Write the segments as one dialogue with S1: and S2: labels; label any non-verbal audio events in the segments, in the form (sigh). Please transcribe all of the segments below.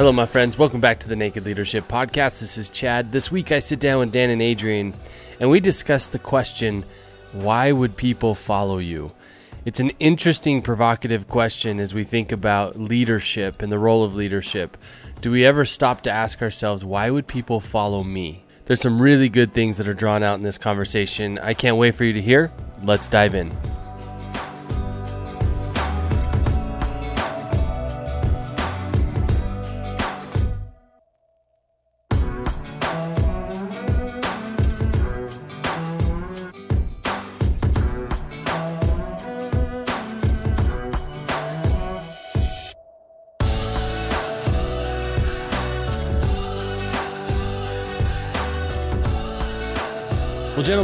S1: Hello, my friends. Welcome back to the Naked Leadership Podcast. This is Chad. This week I sit down with Dan and Adrian and we discuss the question why would people follow you? It's an interesting, provocative question as we think about leadership and the role of leadership. Do we ever stop to ask ourselves, why would people follow me? There's some really good things that are drawn out in this conversation. I can't wait for you to hear. Let's dive in.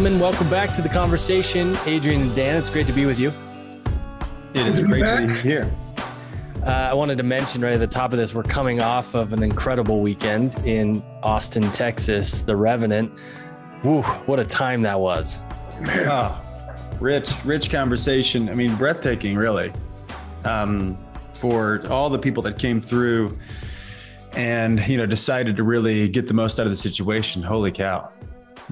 S1: Gentlemen, welcome back to the conversation. Adrian and Dan, it's great to be with you.
S2: It is great to be here.
S1: Uh, I wanted to mention right at the top of this, we're coming off of an incredible weekend in Austin, Texas, the Revenant. Woo, what a time that was.
S2: Oh, rich, rich conversation. I mean, breathtaking, really. Um, for all the people that came through and, you know, decided to really get the most out of the situation. Holy cow.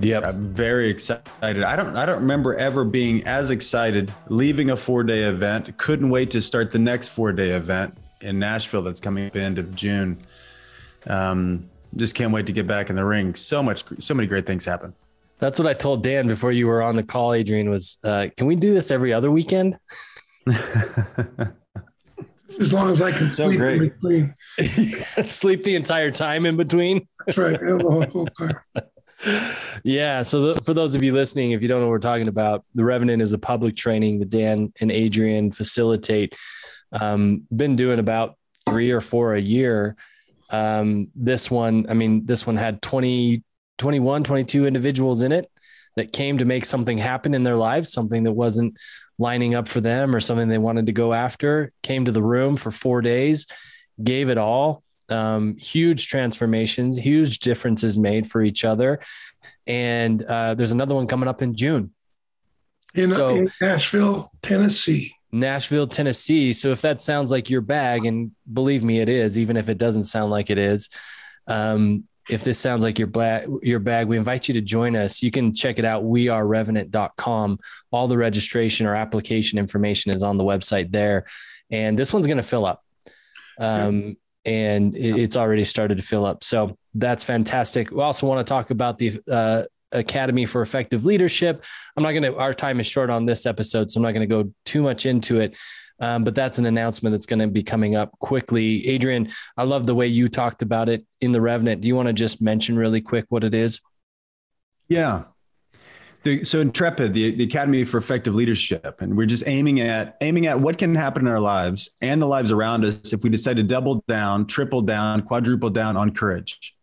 S1: Yep.
S2: I'm very excited. I don't I don't remember ever being as excited leaving a 4-day event. Couldn't wait to start the next 4-day event in Nashville that's coming up end of June. Um, just can't wait to get back in the ring. So much so many great things happen.
S1: That's what I told Dan before you were on the call, Adrian, was uh, can we do this every other weekend? (laughs)
S3: as long as I can
S2: So
S3: sleep
S2: great.
S3: in between. (laughs)
S1: Sleep the entire time in between.
S3: That's right. I know the whole (laughs) time.
S1: Yeah. So th- for those of you listening, if you don't know what we're talking about, the Revenant is a public training that Dan and Adrian facilitate. Um, been doing about three or four a year. Um, this one, I mean, this one had 20, 21, 22 individuals in it that came to make something happen in their lives, something that wasn't lining up for them or something they wanted to go after, came to the room for four days, gave it all. Um, huge transformations, huge differences made for each other. And uh, there's another one coming up in June,
S3: In,
S1: So-
S3: in Nashville, Tennessee.
S1: Nashville, Tennessee. So if that sounds like your bag, and believe me, it is, even if it doesn't sound like it is. Um, if this sounds like your bag, your bag, we invite you to join us. You can check it out. Wearerevenant.com. All the registration or application information is on the website there. And this one's going to fill up. Um, and it, it's already started to fill up. So that's fantastic. We also want to talk about the uh, Academy for Effective Leadership. I'm not going to, our time is short on this episode, so I'm not going to go too much into it. Um, but that's an announcement that's going to be coming up quickly. Adrian, I love the way you talked about it in the Revenant. Do you want to just mention really quick what it is?
S2: Yeah. So Intrepid, the, the Academy for Effective Leadership, and we're just aiming at aiming at what can happen in our lives and the lives around us if we decide to double down, triple down, quadruple down on courage.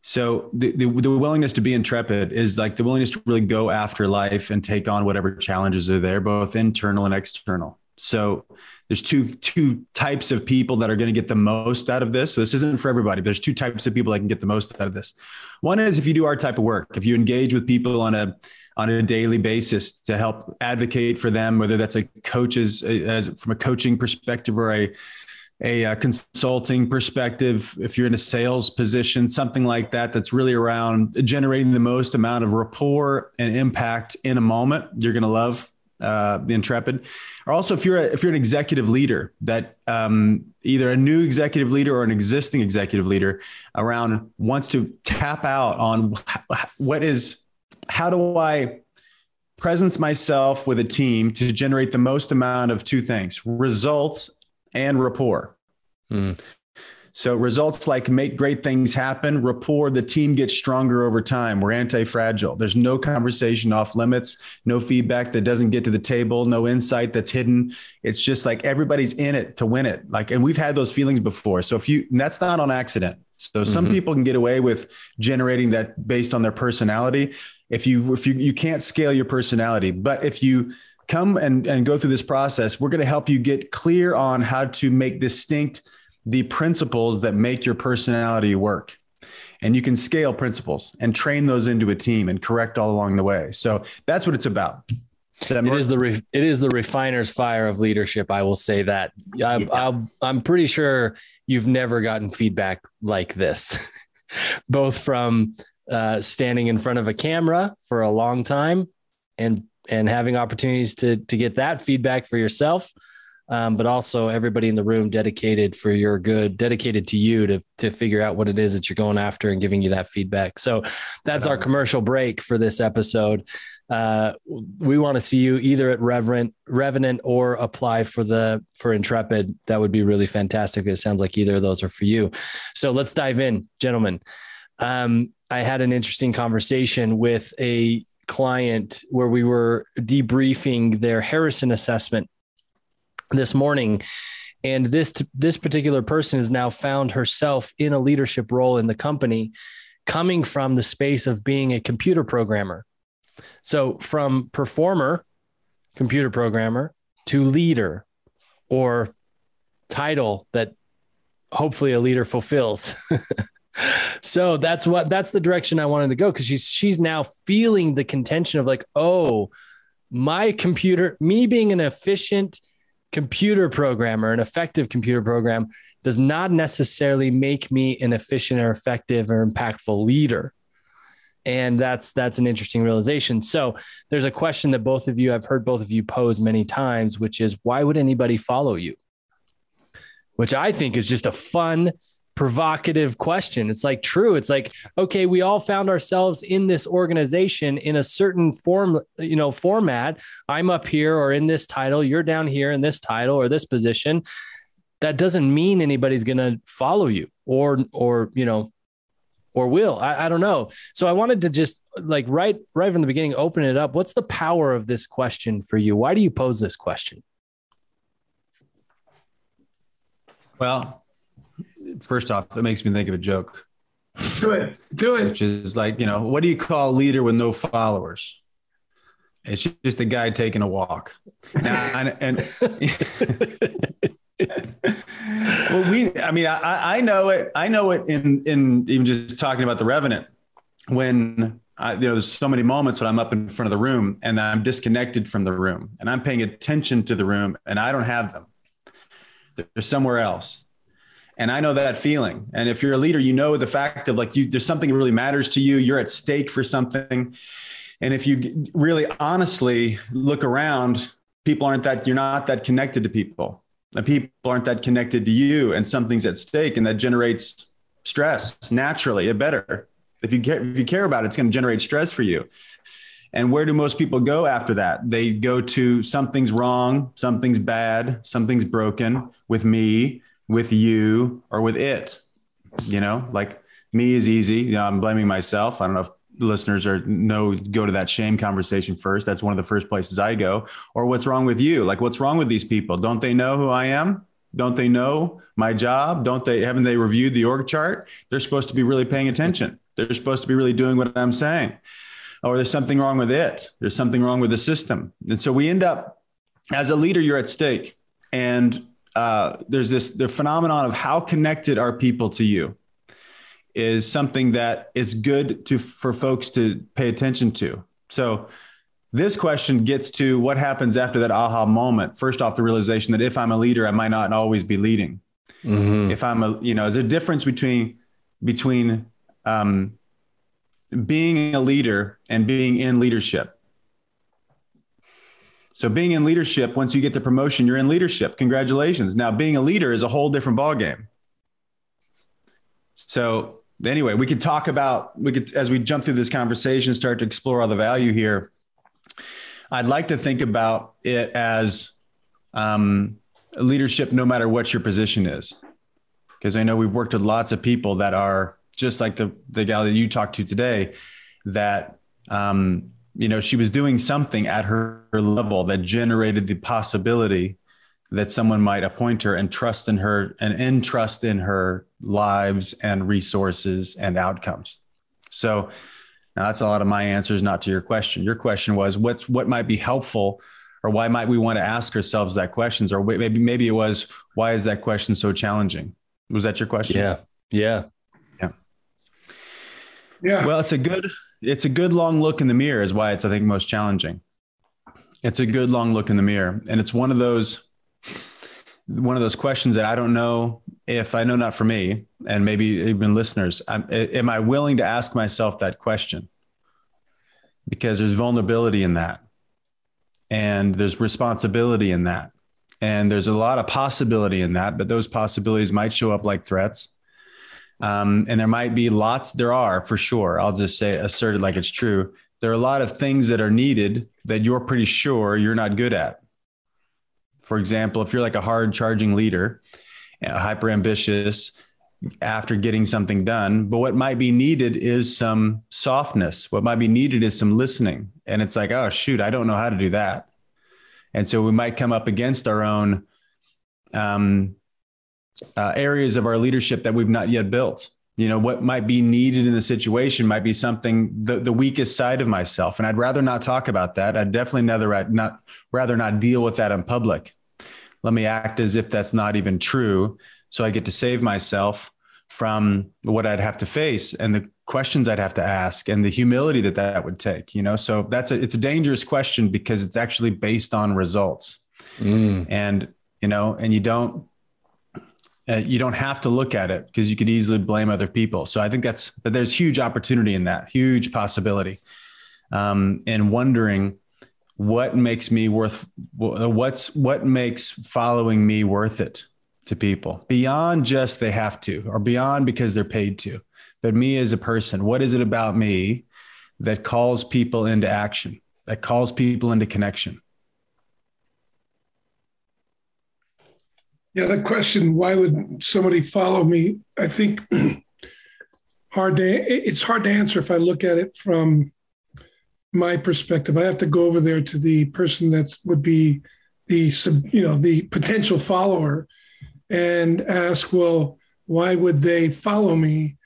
S2: So the, the the willingness to be intrepid is like the willingness to really go after life and take on whatever challenges are there, both internal and external. So there's two two types of people that are going to get the most out of this. So this isn't for everybody. But there's two types of people that can get the most out of this. One is if you do our type of work, if you engage with people on a on a daily basis to help advocate for them, whether that's a coach's as from a coaching perspective or a a, uh consulting perspective, if you're in a sales position, something like that, that's really around generating the most amount of rapport and impact in a moment, you're going to love uh, the Intrepid. Or also, if you're a, if you're an executive leader that um, either a new executive leader or an existing executive leader around wants to tap out on what is how do I presence myself with a team to generate the most amount of two things results and rapport.
S1: Mm.
S2: So results like make great things happen, rapport, the team gets stronger over time. We're anti-fragile. There's no conversation off limits, no feedback that doesn't get to the table, no insight that's hidden. It's just like everybody's in it to win it. Like, and we've had those feelings before. So if you, that's not on accident. So some
S1: Mhm.
S2: people can get away with generating that based on their personality. If you, if you, you can't scale your personality, but if you come and, and go through this process, we're going to help you get clear on how to make distinct the principles that make your personality work. And you can scale principles and train those into a team and correct all along the way. So that's what it's about.
S1: It is the re- it is the refiner's fire of leadership. I will say that. I,
S2: Yeah.
S1: I'm I'm pretty sure you've never gotten feedback like this, (laughs) both from uh, standing in front of a camera for a long time and and having opportunities to to get that feedback for yourself, um, but also everybody in the room dedicated for your good, dedicated to you to to figure out what it is that you're going after and giving you that feedback. So that's our commercial break for this episode. Uh, we want to see you either at Reverend Revenant or apply for the for Intrepid. That would be really fantastic. It sounds like either of those are for you. So let's dive in, gentlemen. Um, I had an interesting conversation with a client where we were debriefing their Harrison assessment this morning. And this this particular person has now found herself in a leadership role in the company, coming from the space of being a computer programmer. So from performer, computer programmer, to leader, or title that hopefully a leader fulfills. (laughs) so that's what that's the direction I wanted to go because she's she's now feeling the contention of like, oh, my computer, me being an efficient computer programmer, an effective computer program, does not necessarily make me an efficient or effective or impactful leader. And that's that's an interesting realization. So there's a question that both of you I've heard both of you pose many times, which is why would anybody follow you? Which I think is just a fun, provocative question. It's like true. It's like, okay, we all found ourselves in this organization in a certain form, you know, format. I'm up here or in this title, you're down here in this title or this position. That doesn't mean anybody's going to follow you or, or, you know, or will. I, I don't know. So I wanted to just like right, right from the beginning, open it up. What's the power of this question for you? Why do you pose this question?
S2: Well, first off, it makes me think of a joke,
S3: Do it. Do it.
S2: which is like, you know, what do you call a leader with no followers? It's just a guy taking a walk. Now, and, and (laughs) well, we, I mean, I, I know it. I know it in, in even just talking about the Revenant when I, you know, there's so many moments when I'm up in front of the room and I'm disconnected from the room and I'm paying attention to the room and I don't have them. They're somewhere else. And I know that feeling. And if you're a leader, you know the fact of like you, there's something that really matters to you. You're at stake for something. And if you really honestly look around, people aren't that, you're not that connected to people. And people aren't that connected to you, and something's at stake, and that generates stress naturally. It better. If you care, if you care about it, it's going to generate stress for you. And where do most people go after that? They go to something's wrong, something's bad, something's broken with me, with you, or with it. You know, like me is easy. You know, I'm blaming myself. I don't know if listeners are no go to that shame conversation first. That's one of the first places I go. Or what's wrong with you? Like what's wrong with these people? Don't they know who I am? Don't they know my job? Don't they haven't they reviewed the org chart? They're supposed to be really paying attention. They're supposed to be really doing what I'm saying. Or there's something wrong with it. There's something wrong with the system. And so we end up as a leader, you're at stake. And uh, there's this the phenomenon of how connected are people to you is something that is good to for folks to pay attention to. So this question gets to what happens after that aha moment. First off, the realization that if I'm a leader, I might not always be leading.
S1: Mm-hmm.
S2: If I'm a, you know, there's a difference between between um, being a leader and being in leadership. So being in leadership, once you get the promotion, you're in leadership. Congratulations. Now being a leader is a whole different ballgame. So anyway, we could talk about we could as we jump through this conversation, start to explore all the value here. I'd like to think about it as um, leadership, no matter what your position is, because I know we've worked with lots of people that are just like the the gal that you talked to today, that um, you know she was doing something at her, her level that generated the possibility that someone might appoint her and trust in her and entrust in her lives and resources and outcomes. So now that's a lot of my answers, not to your question. Your question was what's what might be helpful or why might we want to ask ourselves that questions? Or maybe maybe it was why is that question so challenging? Was that your question?
S1: Yeah. Yeah.
S2: Yeah.
S3: Yeah.
S2: Well, it's a good it's a good long look in the mirror is why it's I think most challenging. It's a good long look in the mirror. And it's one of those one of those questions that I don't know if I know not for me and maybe even listeners. I'm, am I willing to ask myself that question? Because there's vulnerability in that, and there's responsibility in that, and there's a lot of possibility in that. But those possibilities might show up like threats, um, and there might be lots. There are for sure. I'll just say asserted like it's true. There are a lot of things that are needed that you're pretty sure you're not good at. For example, if you're like a hard charging leader, hyper ambitious after getting something done, but what might be needed is some softness. What might be needed is some listening. And it's like, oh, shoot, I don't know how to do that. And so we might come up against our own um, uh, areas of our leadership that we've not yet built. You know what might be needed in the situation might be something the, the weakest side of myself and i'd rather not talk about that. I'd definitely rather not rather not deal with that in public. Let me act as if that's not even true so i get to save myself from what i'd have to face and the questions i'd have to ask and the humility that that would take you know? So that's a it's a dangerous question because it's actually based on results. Mm. and you know and you don't uh, you don't have to look at it because you could easily blame other people. So I think that's, but there's huge opportunity in that, huge possibility. Um, and wondering what makes me worth, what's, what makes following me worth it to people beyond just they have to or beyond because they're paid to. But me as a person, what is it about me that calls people into action, that calls people into connection?
S3: Yeah, the question, why would somebody follow me? I think (clears throat) hard to it's hard to answer if I look at it from my perspective. I have to go over there to the person that would be the you know the potential follower and ask, well, why would they follow me?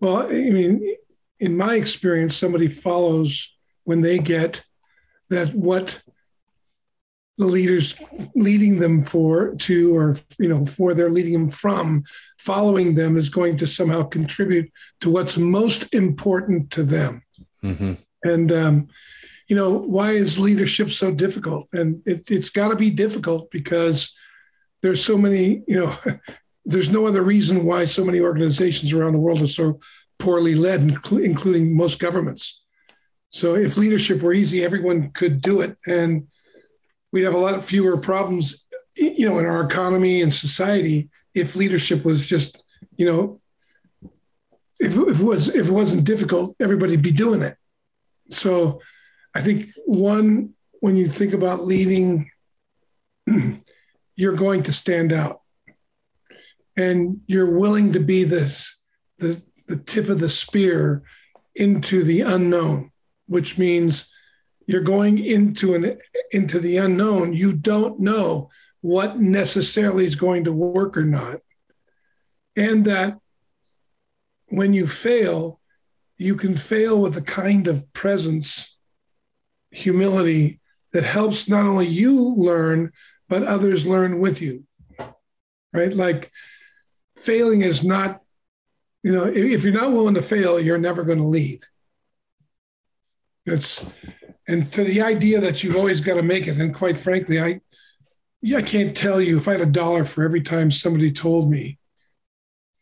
S3: Well, I mean, in my experience, somebody follows when they get that what the leaders leading them for to or you know for they're leading them from following them is going to somehow contribute to what's most important to them. Mm-hmm. and um, you know why is leadership so difficult? And it, it's got to be difficult because there's so many you know (laughs) there's no other reason why so many organizations around the world are so poorly led including most governments. So if leadership were easy everyone could do it. And we'd have a lot fewer problems, you know, in our economy and society if leadership was just, you know, if, if it was if it wasn't difficult, everybody'd be doing it. So, I think one when you think about leading, (clears throat) you're going to stand out, and you're willing to be this the the tip of the spear into the unknown, which means you're going into an into the unknown. You don't know what necessarily is going to work or not. And that when you fail you can fail with a kind of presence humility that helps not only you learn but others learn with you right? Like failing is not you know if you're not willing to fail you're never going to lead. It's and to the idea that you've always got to make it. And quite frankly, I, yeah, I can't tell you if I had a dollar for every time somebody told me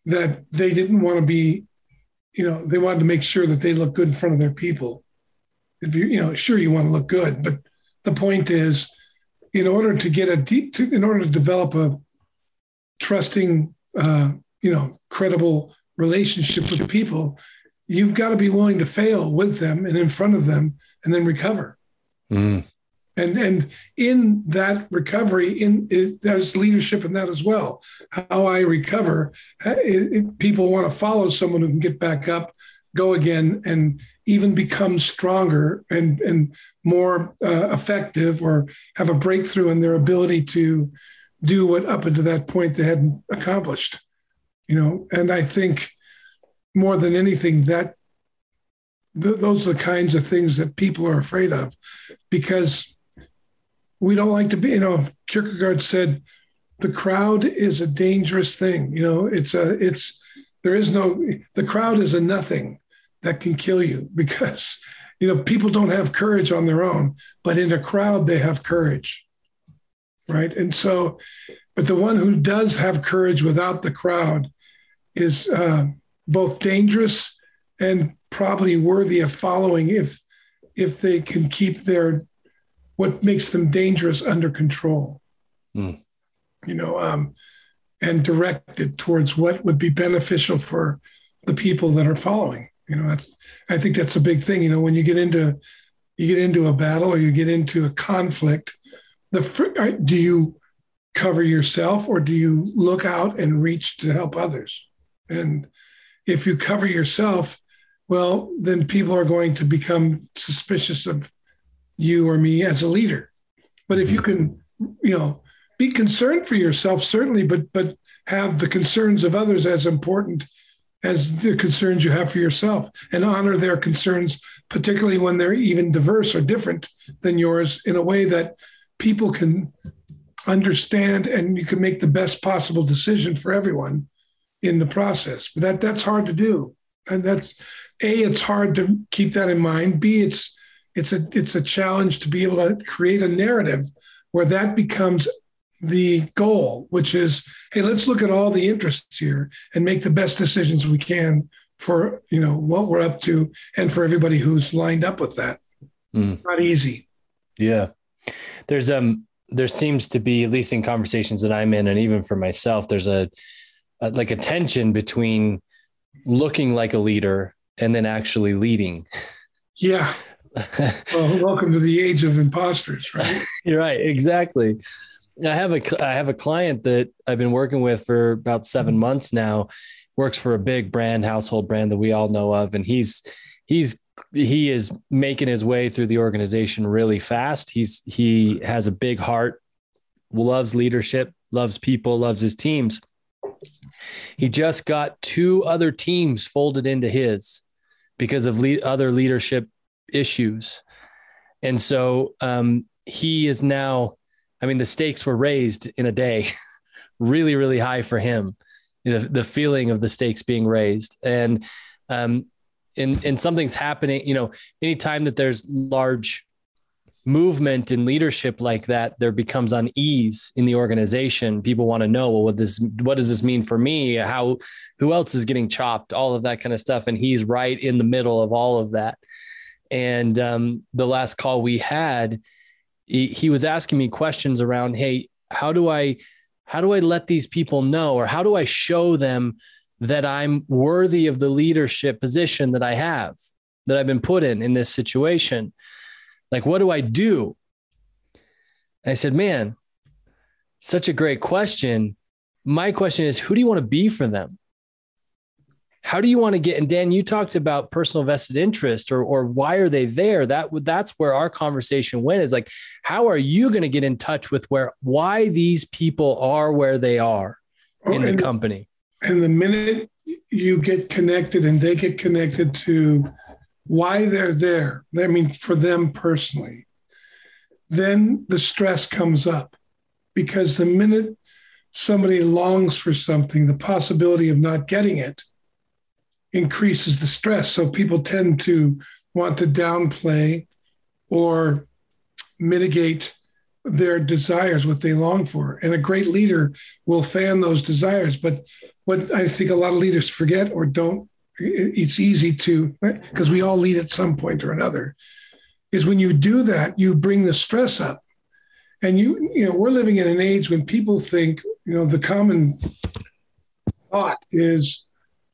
S3: that they didn't want to be, you know, they wanted to make sure that they look good in front of their people. It'd be, you know, sure you want to look good, but the point is, in order to get a deep, to, in order to develop a trusting, uh, you know, credible relationship with people, you've got to be willing to fail with them and in front of them and then recover. Mm. And and in that recovery, in it, there's leadership in that as well. How I recover, it, it, people want to follow someone who can get back up, go again, and even become stronger and and more uh, effective, or have a breakthrough in their ability to do what up until that point they hadn't accomplished. You know, and I think more than anything, that th- those are the kinds of things that people are afraid of because we don't like to be, you know, Kierkegaard said, the crowd is a dangerous thing. You know, it's a, it's, there is no, the crowd is a nothing that can kill you (laughs) because you know, people don't have courage on their own, but in a crowd, they have courage. Right. And so, but the one who does have courage without the crowd is uh, both dangerous and probably worthy of following if if they can keep their what makes them dangerous under control. Mm. You know, um, and directed towards what would be beneficial for the people that are following. You know, that's I think that's a big thing. You know, when you get into you get into a battle or you get into a conflict, the do you cover yourself or do you look out and reach to help others? And if you cover yourself, well, then people are going to become suspicious of you or me as a leader. But if you mm-hmm. can, you know, be concerned for yourself, certainly, but but have the concerns of others as important as the concerns you have for yourself and honor their concerns, particularly when they're even diverse or different than yours, in a way that people can understand and you can make the best possible decision for everyone in the process. But that that's hard to do. And that's a, it's hard to keep that in mind. B, it's it's a it's a challenge to be able to create a narrative where that becomes the goal, which is, hey, let's look at all the interests here and make the best decisions we can for you know what we're up to and for everybody who's lined up with that. Mm. Not easy.
S1: Yeah. There's um there seems to be, at least in conversations that I'm in, and even for myself, there's a, a like a tension between looking like a leader and then actually leading.
S3: Yeah. well, (laughs) welcome to the age of imposters, right? (laughs)
S1: You're right. Exactly. I have a I have a client that I've been working with for about seven mm-hmm. months now. Works for a big brand, household brand that we all know of, and he's he's he is making his way through the organization really fast. He's he has a big heart, loves leadership, loves people, loves his teams. He just got two other teams folded into his because of le- other leadership issues, and so um, he is now I mean, the stakes were raised in a day, (laughs) really, really high for him. The, the feeling of the stakes being raised, and um, and and something's happening. You know, anytime that there's large movement in leadership like that, there becomes unease in the organization. People want to know, well, what this, what does this mean for me? How, who else is getting chopped? All of that kind of stuff, and he's right in the middle of all of that. And um, the last call we had, he, he was asking me questions around, hey, how do I how do I let these people know or how do I show them that I'm worthy of the leadership position that I have, that I've been put in in this situation? Like, what do I do? And I said, man, such a great question. My question is, who do you want to be for them? how do you want to get and dan you talked about personal vested interest or or why are they there that that's where our conversation went is like how are you going to get in touch with where why these people are where they are oh, in the company
S3: and the minute you get connected and they get connected to why they're there i mean for them personally then the stress comes up because the minute somebody longs for something the possibility of not getting it increases the stress. So people tend to want to downplay or mitigate their desires, what they long for. And a great leader will fan those desires. But what I think a lot of leaders forget or don't, it's easy to, because we all lead at some point or another, is when you do that, you bring the stress up. And you, you know, we're living in an age when people think, you know, the common thought is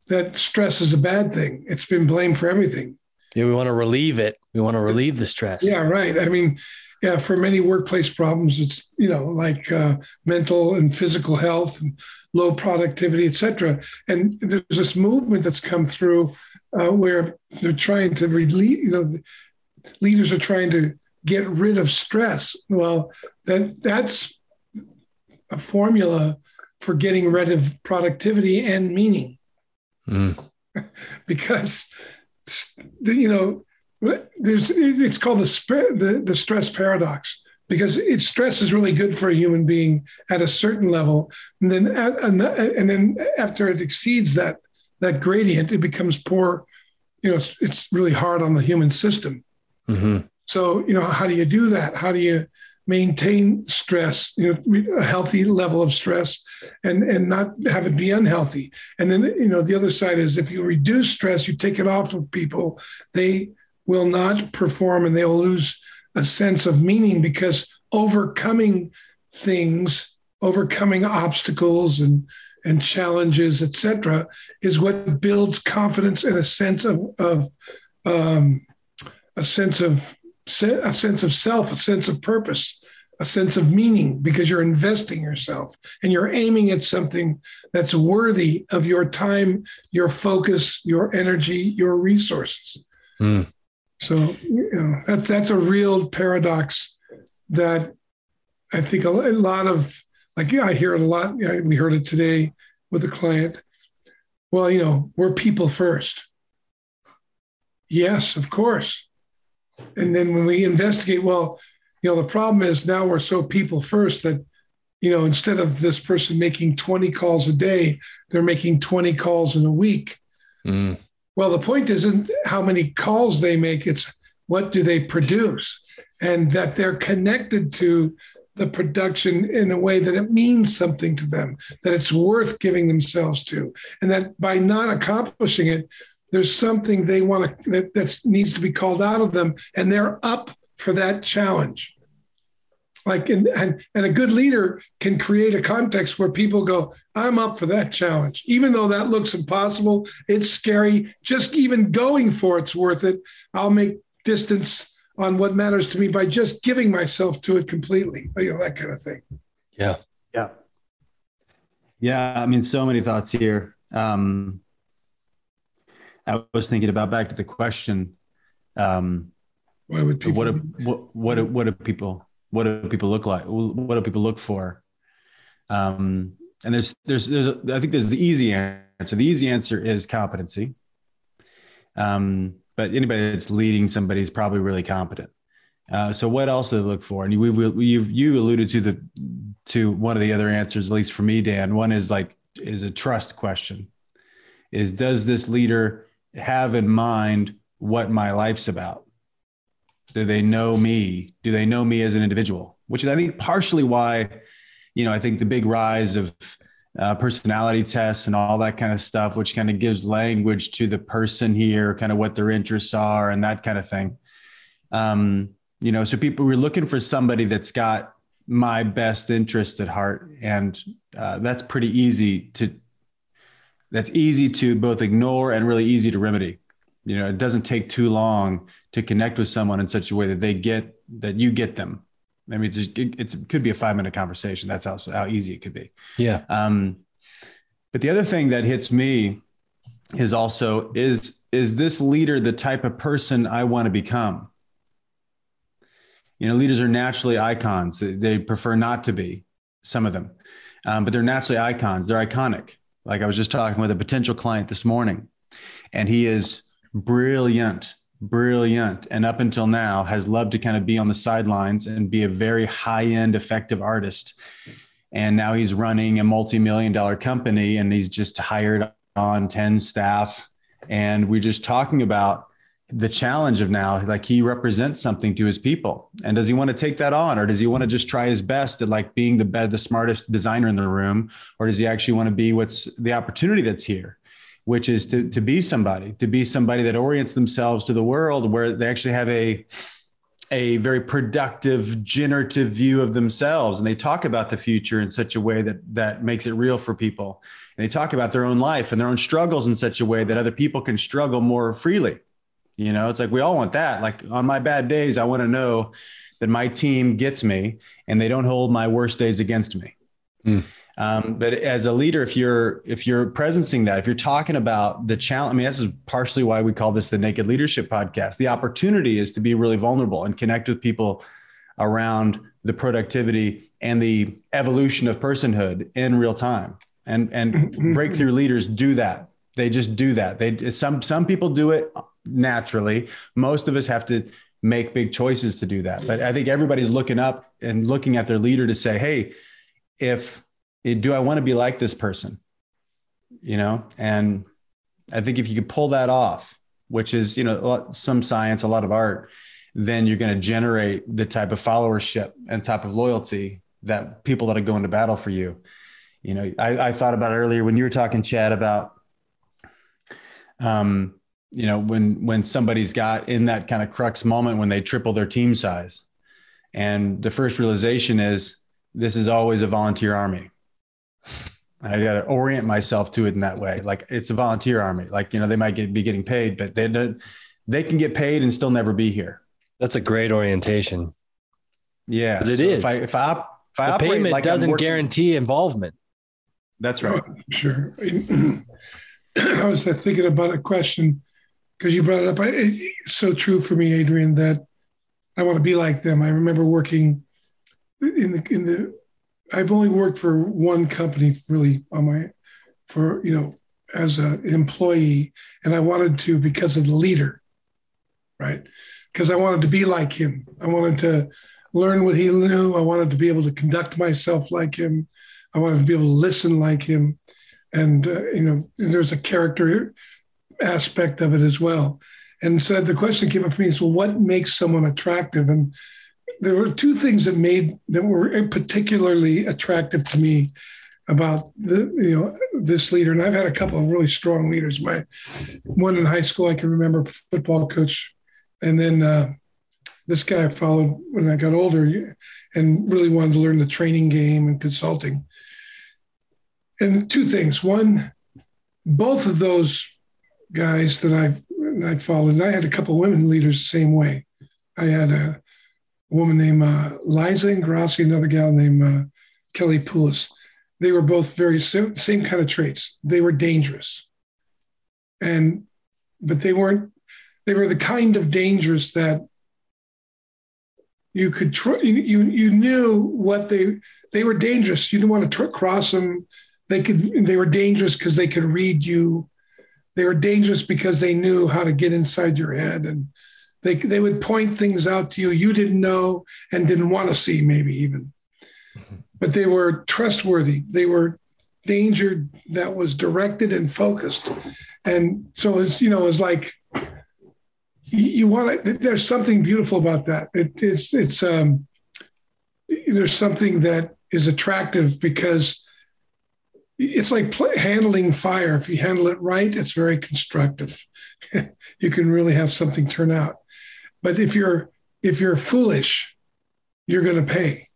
S3: that stress is a bad thing. It's been blamed for everything.
S1: Yeah, we want to relieve it. We want to relieve the stress.
S3: Yeah, right. I mean, yeah, for many workplace problems, it's you know like uh, mental and physical health and low productivity, et cetera. And there's this movement that's come through uh, where they're trying to relieve. You know, leaders are trying to get rid of stress. Well, that that's a formula for getting rid of productivity and meaning mm. (laughs) because you know there's it's called the, the the stress paradox because it stress is really good for a human being at a certain level and then at, and then after it exceeds that that gradient it becomes poor you know it's, it's really hard on the human system Mm-hmm. So, you know, how do you do that? How do you maintain stress, you know, a healthy level of stress and, and not have it be unhealthy? And then, you know, the other side is if you reduce stress, you take it off of people, they will not perform and they'll lose a sense of meaning because overcoming things, overcoming obstacles and and challenges, etc., is what builds confidence and a sense of, of um, a sense of a sense of self, a sense of purpose, a sense of meaning because you're investing yourself and you're aiming at something that's worthy of your time, your focus, your energy, your resources. Mm. So you know that's that's a real paradox that I think a, lot of like yeah, I hear it a lot. Yeah, we heard it today with a client. Well, you know, we're people first. Yes, of course. And then when we investigate, well, you know, the problem is now we're so people first that, you know, instead of this person making 20 calls a day, they're making 20 calls in a week. Mm. Well, the point isn't how many calls they make, it's what do they produce? And that they're connected to the production in a way that it means something to them, that it's worth giving themselves to. And that by not accomplishing it, there's something they want to that, needs to be called out of them and they're up for that challenge like and, and and a good leader can create a context where people go i'm up for that challenge. Even though that looks impossible it's scary. Just even going for it's worth it. I'll make distance on what matters to me by just giving myself to it completely you know that kind of thing.
S1: Yeah.
S2: Yeah. Yeah i mean so many thoughts here. Um I was thinking about back to the question. Um,
S3: Why would people?
S2: What do, what what do, what do people what do people look like? What do people look for? Um, and there's there's there's I think there's the easy answer. The easy answer is competency. Um, but anybody that's leading somebody is probably really competent. Uh, so what else do they look for? And we, we you've you alluded to the to one of the other answers, at least for me, Dan. One is like is a trust question. Is does this leader have in mind what my life's about? Do they know me? Do they know me as an individual? Which is, I think, partially why, you know, I think the big rise of uh, personality tests and all that kind of stuff, which kind of gives language to the person here, kind of what their interests are and that kind of thing. Um, you know, so people we're looking for somebody that's got my best interest at heart, and uh, that's pretty easy to that's easy to both ignore and really easy to remedy. You know, it doesn't take too long to connect with someone in such a way that they get that you get them. I mean, it's, just, it's it could be a five minute conversation. That's how how easy it could be.
S1: Yeah. Um,
S2: but the other thing that hits me is also is is this leader the type of person I want to become? You know, leaders are naturally icons. They prefer not to be. Some of them, um, but they're naturally icons. They're iconic. Like I was just talking with a potential client this morning, and he is brilliant, brilliant. And up until now, has loved to kind of be on the sidelines and be a very high end, effective artist. And now he's running a multi million dollar company and he's just hired on 10 staff. And we're just talking about the challenge of now like he represents something to his people and does he want to take that on or does he want to just try his best at like being the best the smartest designer in the room or does he actually want to be what's the opportunity that's here which is to, to be somebody to be somebody that orients themselves to the world where they actually have a a very productive generative view of themselves and they talk about the future in such a way that that makes it real for people and they talk about their own life and their own struggles in such a way that other people can struggle more freely you know, it's like we all want that. Like on my bad days, I want to know that my team gets me and they don't hold my worst days against me. Mm. Um, but as a leader, if you're if you're presencing that, if you're talking about the challenge, I mean, this is partially why we call this the Naked Leadership Podcast. The opportunity is to be really vulnerable and connect with people around the productivity and the evolution of personhood in real time. And and breakthrough leaders do that. They just do that. They some some people do it naturally. Most of us have to make big choices to do that. But I think everybody's looking up and looking at their leader to say, hey, if do I want to be like this person? You know, and I think if you could pull that off, which is, you know, lot, some science, a lot of art, then you're going to generate the type of followership and type of loyalty that people that are going to battle for you. You know, I, I thought about earlier when you were talking, Chad, about, um, you know, when when somebody's got in that kind of crux moment when they triple their team size, and the first realization is this is always a volunteer army. And I got to orient myself to it in that way. Like it's a volunteer army. Like you know, they might get, be getting paid, but they don't. They can get paid and still never be here.
S1: That's a great orientation.
S2: Yeah,
S1: it so is.
S2: If I if I, if I
S1: the payment like doesn't working, guarantee involvement.
S2: That's right.
S3: Oh, sure. (clears throat) I was thinking about a question because you brought it up. It's so true for me, Adrian, that I want to be like them. I remember working in the in the. I've only worked for one company really on my, for you know, as an employee, and I wanted to because of the leader, right? Because I wanted to be like him. I wanted to learn what he knew. I wanted to be able to conduct myself like him. I wanted to be able to listen like him, and uh, you know, there's a character aspect of it as well. And so the question came up for me is, well, what makes someone attractive? And there were two things that made that were particularly attractive to me about the you know this leader. And I've had a couple of really strong leaders. My one in high school, I can remember football coach, and then uh, this guy I followed when I got older, and really wanted to learn the training game and consulting. And two things. One, both of those guys that I've I followed, and I had a couple of women leaders the same way. I had a woman named uh, Liza Ingrassi, another gal named uh, Kelly Poulos. They were both very same, same kind of traits. They were dangerous, and but they weren't. They were the kind of dangerous that you could tr- you, you you knew what they they were dangerous. You didn't want to tr- cross them. They could they were dangerous because they could read you they were dangerous because they knew how to get inside your head and they, they would point things out to you you didn't know and didn't want to see maybe even mm-hmm. but they were trustworthy they were danger that was directed and focused and so it's you know it's like you, want to there's something beautiful about that it, it's it's um there's something that is attractive because it's like play, handling fire. If you handle it right, it's very constructive. (laughs) you can really have something turn out. But if you're if you're foolish, you're going to pay.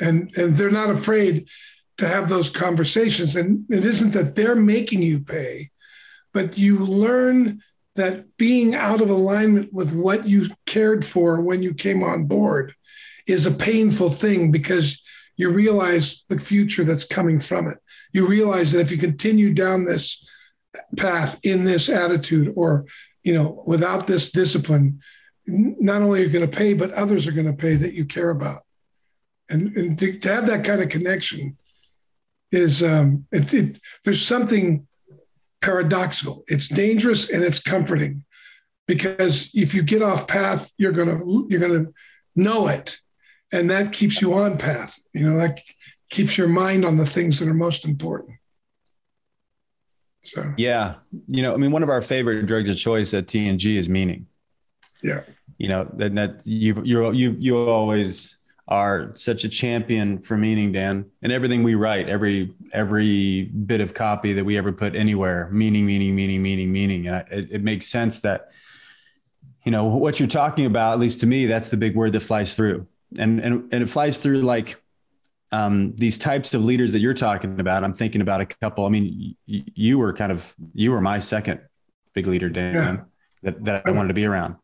S3: And and they're not afraid to have those conversations. And it isn't that they're making you pay, but you learn that being out of alignment with what you cared for when you came on board is a painful thing because you realize the future that's coming from it. You realize that if you continue down this path in this attitude or, you know, without this discipline, not only are you going to pay, but others are going to pay that you care about. And, and to, to have that kind of connection is, um, it, it, there's something paradoxical. It's dangerous and it's comforting because if you get off path, you're going to, you're going to know it and that keeps you on path you know that keeps your mind on the things that are most important so.
S2: Yeah. You know i mean one of our favorite drugs of choice at tng is meaning.
S3: Yeah.
S2: You know that, that you you you you always are such a champion for meaning dan. And everything we write every every bit of copy that we ever put anywhere meaning meaning meaning meaning meaning. And it, it makes sense that you know what you're talking about at least to me that's the big word that flies through. And and and it flies through like um, these types of leaders that you're talking about. I'm thinking about a couple. I mean, y- you were kind of you were my second big leader, Dan, yeah. that that I wanted to be around.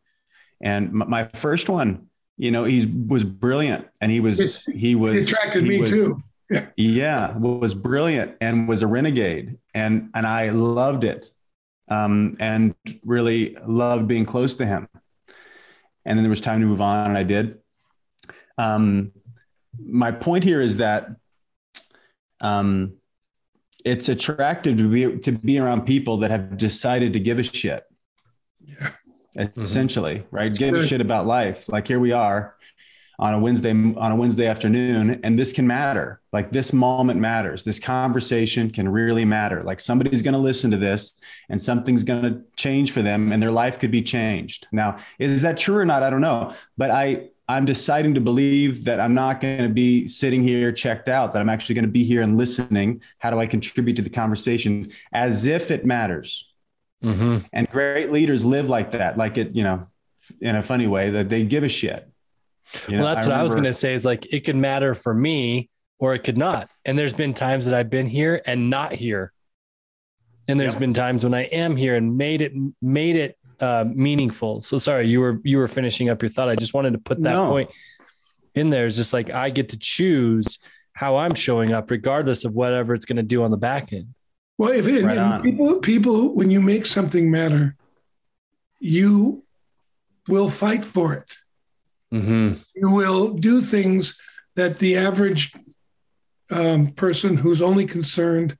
S2: And my, my first one, you know, he was brilliant, and he was it's, he was
S3: he attracted he me
S2: was,
S3: too.
S2: Yeah. (laughs) yeah, was brilliant and was a renegade, and and I loved it, um, and really loved being close to him. And then there was time to move on, and I did. Um, my point here is that um, it's attractive to be to be around people that have decided to give a shit.
S3: Yeah.
S2: Essentially, mm-hmm. right? Give a shit about life. Like here we are. on a Wednesday on a Wednesday afternoon and this can matter. Like this moment matters. This conversation can really matter. Like somebody's going to listen to this and something's going to change for them and their life could be changed. Now, is that true or not? I don't know, but I I'm deciding to believe that I'm not going to be sitting here checked out, that I'm actually going to be here and listening. How do I contribute to the conversation as if it matters? Mm-hmm. And great leaders live like that, like it, you know, in a funny way that they give a shit.
S1: You know, well, that's I what remember, I was going to say is like it could matter for me or it could not. And there's been times that I've been here and not here. And there's yep. been times when I am here and made it made it uh, meaningful. So sorry, you were you were finishing up your thought. I just wanted to put that no. point in there. It's just like I get to choose how I'm showing up, regardless of whatever it's going to do on the back end.
S3: Well, if it, right people people when you make something matter, you will fight for it. Mm-hmm. You will do things that the average um, person who's only concerned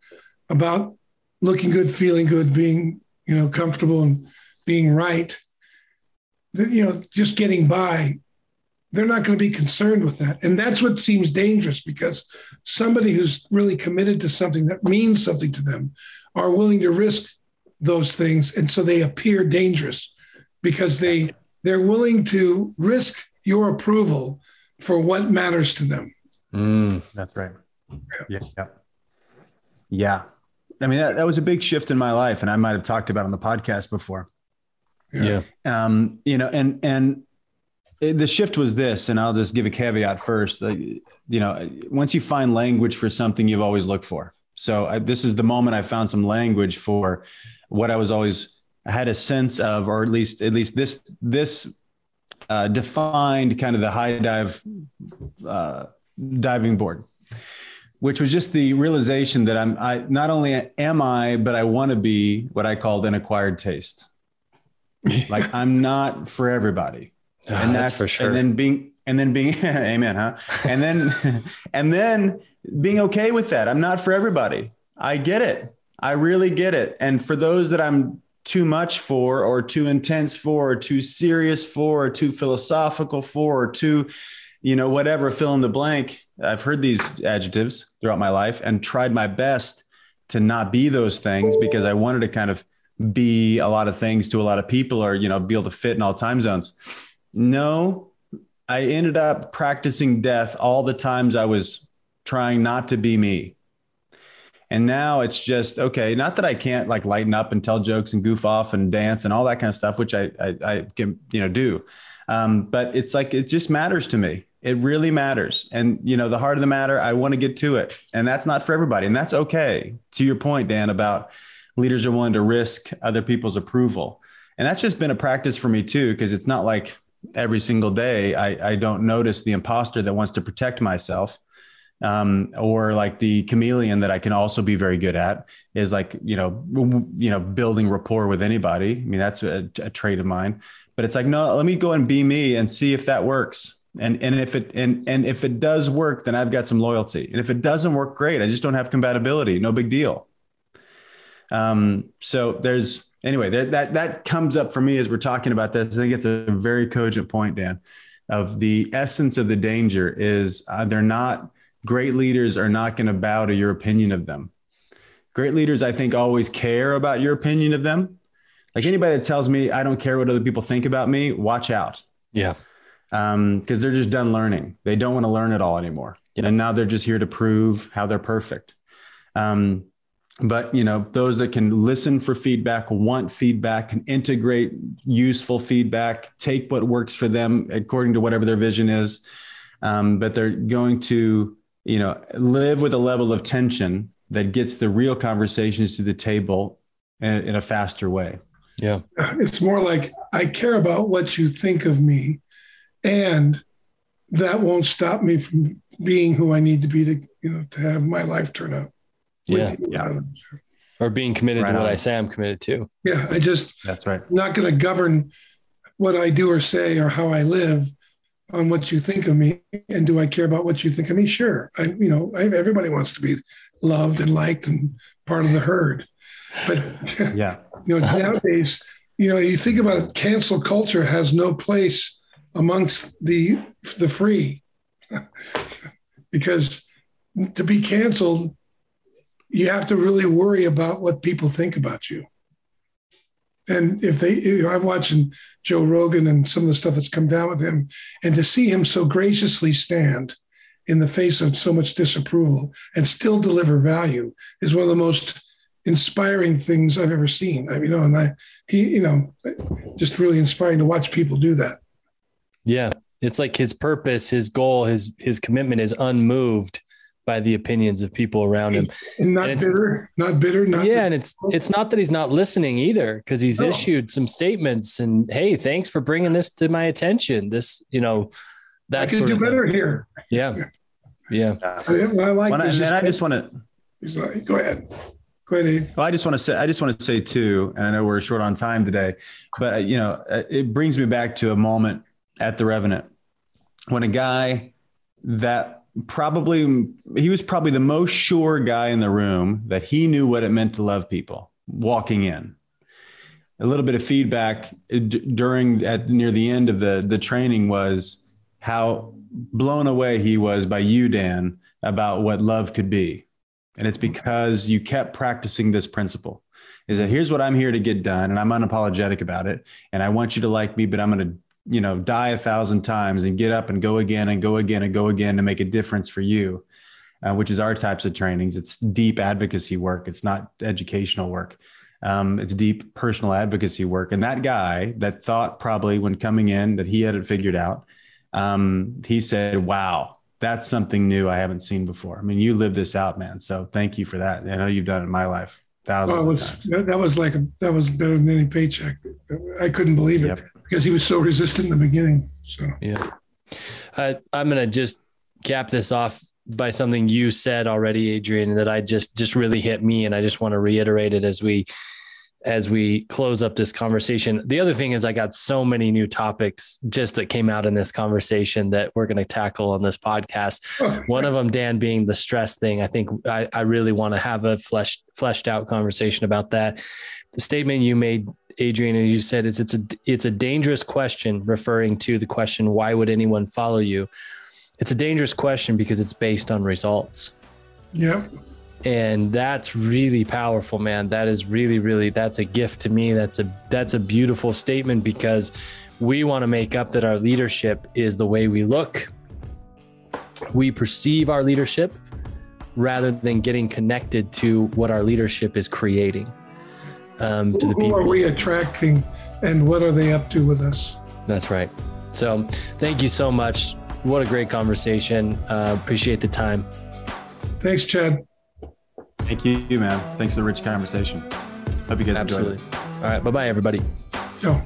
S3: about looking good, feeling good, being you know comfortable and being right, you know, just getting by, they're not going to be concerned with that. And that's what seems dangerous because somebody who's really committed to something that means something to them are willing to risk those things. And so they appear dangerous because they they're willing to risk your approval for what matters to them.
S2: Mm, that's right. Yeah. yeah. Yeah. I mean, that, that was a big shift in my life. And I might have talked about on the podcast before.
S1: Yeah.
S2: Um, you know, and, and it, the shift was this, and I'll just give a caveat first. Uh, you know, once you find language for something you've always looked for. So I, this is the moment I found some language for what I was always I had a sense of, or at least at least this this uh, defined kind of the high dive uh, diving board, which was just the realization that I'm I not only am I, but I want to be what I called an acquired taste. (laughs) like I'm not for everybody,
S1: oh, and that's, that's for sure.
S2: And then being and then being (laughs) amen, huh? And then (laughs) and then being okay with that. I'm not for everybody. I get it. I really get it. And for those that I'm too much for or too intense for or too serious for or too philosophical for or too you know whatever fill in the blank i've heard these adjectives throughout my life and tried my best to not be those things because i wanted to kind of be a lot of things to a lot of people or you know be able to fit in all time zones no i ended up practicing death all the times i was trying not to be me and now it's just okay. Not that I can't like lighten up and tell jokes and goof off and dance and all that kind of stuff, which I I, I can you know do. Um, but it's like it just matters to me. It really matters. And you know, the heart of the matter, I want to get to it, and that's not for everybody, and that's okay. To your point, Dan, about leaders are willing to risk other people's approval, and that's just been a practice for me too, because it's not like every single day I, I don't notice the imposter that wants to protect myself um, or like the chameleon that I can also be very good at is like you know you know building rapport with anybody. I mean that's a, a, trait of mine. But it's like no, let me go and be me and see if that works. And and if it and and if it does work, then I've got some loyalty. And if it doesn't work, great. I just don't have compatibility. No big deal. Um, so there's anyway that that that comes up for me as we're talking about this. I think it's a very cogent point, Dan. Of the essence of the danger is uh, they're not great leaders are not going to bow to your opinion of them. Great leaders, I think, always care about your opinion of them. Like anybody that tells me I don't care what other people think about me, watch out.
S1: Yeah.
S2: Um, because they're just done learning. They don't want to learn at all anymore. Yeah. And now they're just here to prove how they're perfect. Um, but you know, those that can listen for feedback, want feedback, can integrate useful feedback, take what works for them according to whatever their vision is. Um, but they're going to you know, live with a level of tension that gets the real conversations to the table in, in a faster way.
S1: Yeah.
S3: It's more like I care about what you think of me, and that won't stop me from being who I need to be to, you know, to have my life turn out.
S1: Yeah. yeah. Or being committed right to what on. I say I'm committed to.
S3: Yeah. I just,
S2: that's right.
S3: Not going to govern what I do or say or how I live on what you think of me and do I care about what you think of me? Sure. I, you know, I, everybody wants to be loved and liked and part of the herd. But (laughs)
S2: yeah,
S3: you know, nowadays, you know, you think about it, cancel culture has no place amongst the the free (laughs) because to be canceled you have to really worry about what people think about you. And if they you know, i'm watching joe rogan and some of the stuff that's come down with him and to see him so graciously stand in the face of so much disapproval and still deliver value is one of the most inspiring things i've ever seen. I mean you know and i he you know just really inspiring to watch people do that.
S1: Yeah. It's like his purpose his goal his his commitment is unmoved by the opinions of people around him. (laughs)
S3: And not and bitter not bitter not
S1: yeah and it's it's not that he's not listening either because he's no. issued some statements and hey thanks for bringing this to my attention. This you know
S3: that's I can do better here.
S1: Yeah. Yeah.
S3: I, I like
S2: when
S3: this
S2: I, and I just want to
S3: go ahead. Go ahead.
S2: Well, I just want to say, I just want to say too, and I know we're short on time today, but you know, uh, it brings me back to a moment at the Revenant. When a guy that probably he was probably the most sure guy in the room that he knew what it meant to love people walking in. A little bit of feedback uh, during at near the end of the the training was how blown away he was by you dan about what love could be. And it's because you kept practicing this principle. Is that here's what i'm here to get done and i'm unapologetic about it and i want you to like me but i'm going to you know die a thousand times and get up and go again and go again and go again to make a difference for you uh, which is our types of trainings. It's deep advocacy work. It's not educational work. Um, it's deep personal advocacy work. And that guy that thought probably when coming in that he had it figured out um, he said wow that's something new i haven't seen before. I mean you live this out man. So thank you for that. I know you've done it in my life thousands well,
S3: was, that was like a, that was better than any paycheck. I couldn't believe it. Yep because he was so resistant in the beginning. So
S1: yeah, I, I'm gonna just cap this off by something you said already, Adrian, that I just just really hit me, and I just want to reiterate it as we as we close up this conversation. The other thing is I got so many new topics just that came out in this conversation that we're going to tackle on this podcast. Oh, One of them, Dan, being the stress thing. I think I, I really want to have a fleshed fleshed out conversation about that. The statement you made Adrian, and you said it's it's a it's a dangerous question, referring to the question, why would anyone follow you? It's a dangerous question because it's based on results.
S3: Yeah.
S1: And that's really powerful, man. That is really, really that's a gift to me. That's a that's a beautiful statement because we want to make up that our leadership is the way we look. We perceive our leadership rather than getting connected to what our leadership is creating um, to the
S3: people.
S1: Who
S3: are we attracting and what are they up to with us?
S1: That's right. So thank you so much. What a great conversation. Uh, appreciate the time.
S3: Thanks, Chad.
S2: Thank you, man. Thanks for the rich conversation. Hope you guys Absolutely. enjoyed it.
S1: All right. Bye bye, everybody.
S3: Ciao.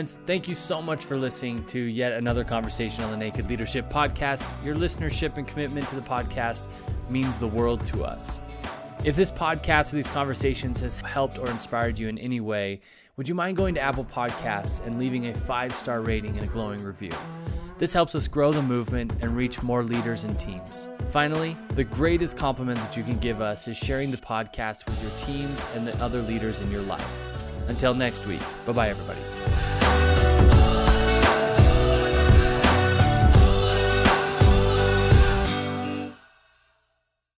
S1: Friends, thank you so much for listening to yet another conversation on the Naked Leadership Podcast. Your listenership and commitment to the podcast means the world to us. If this podcast or these conversations has helped or inspired you in any way, would you mind going to Apple Podcasts and leaving a five star rating and a glowing review? This helps us grow the movement and reach more leaders and teams. Finally, the greatest compliment that you can give us is sharing the podcast with your teams and the other leaders in your life. Until next week, bye bye, everybody.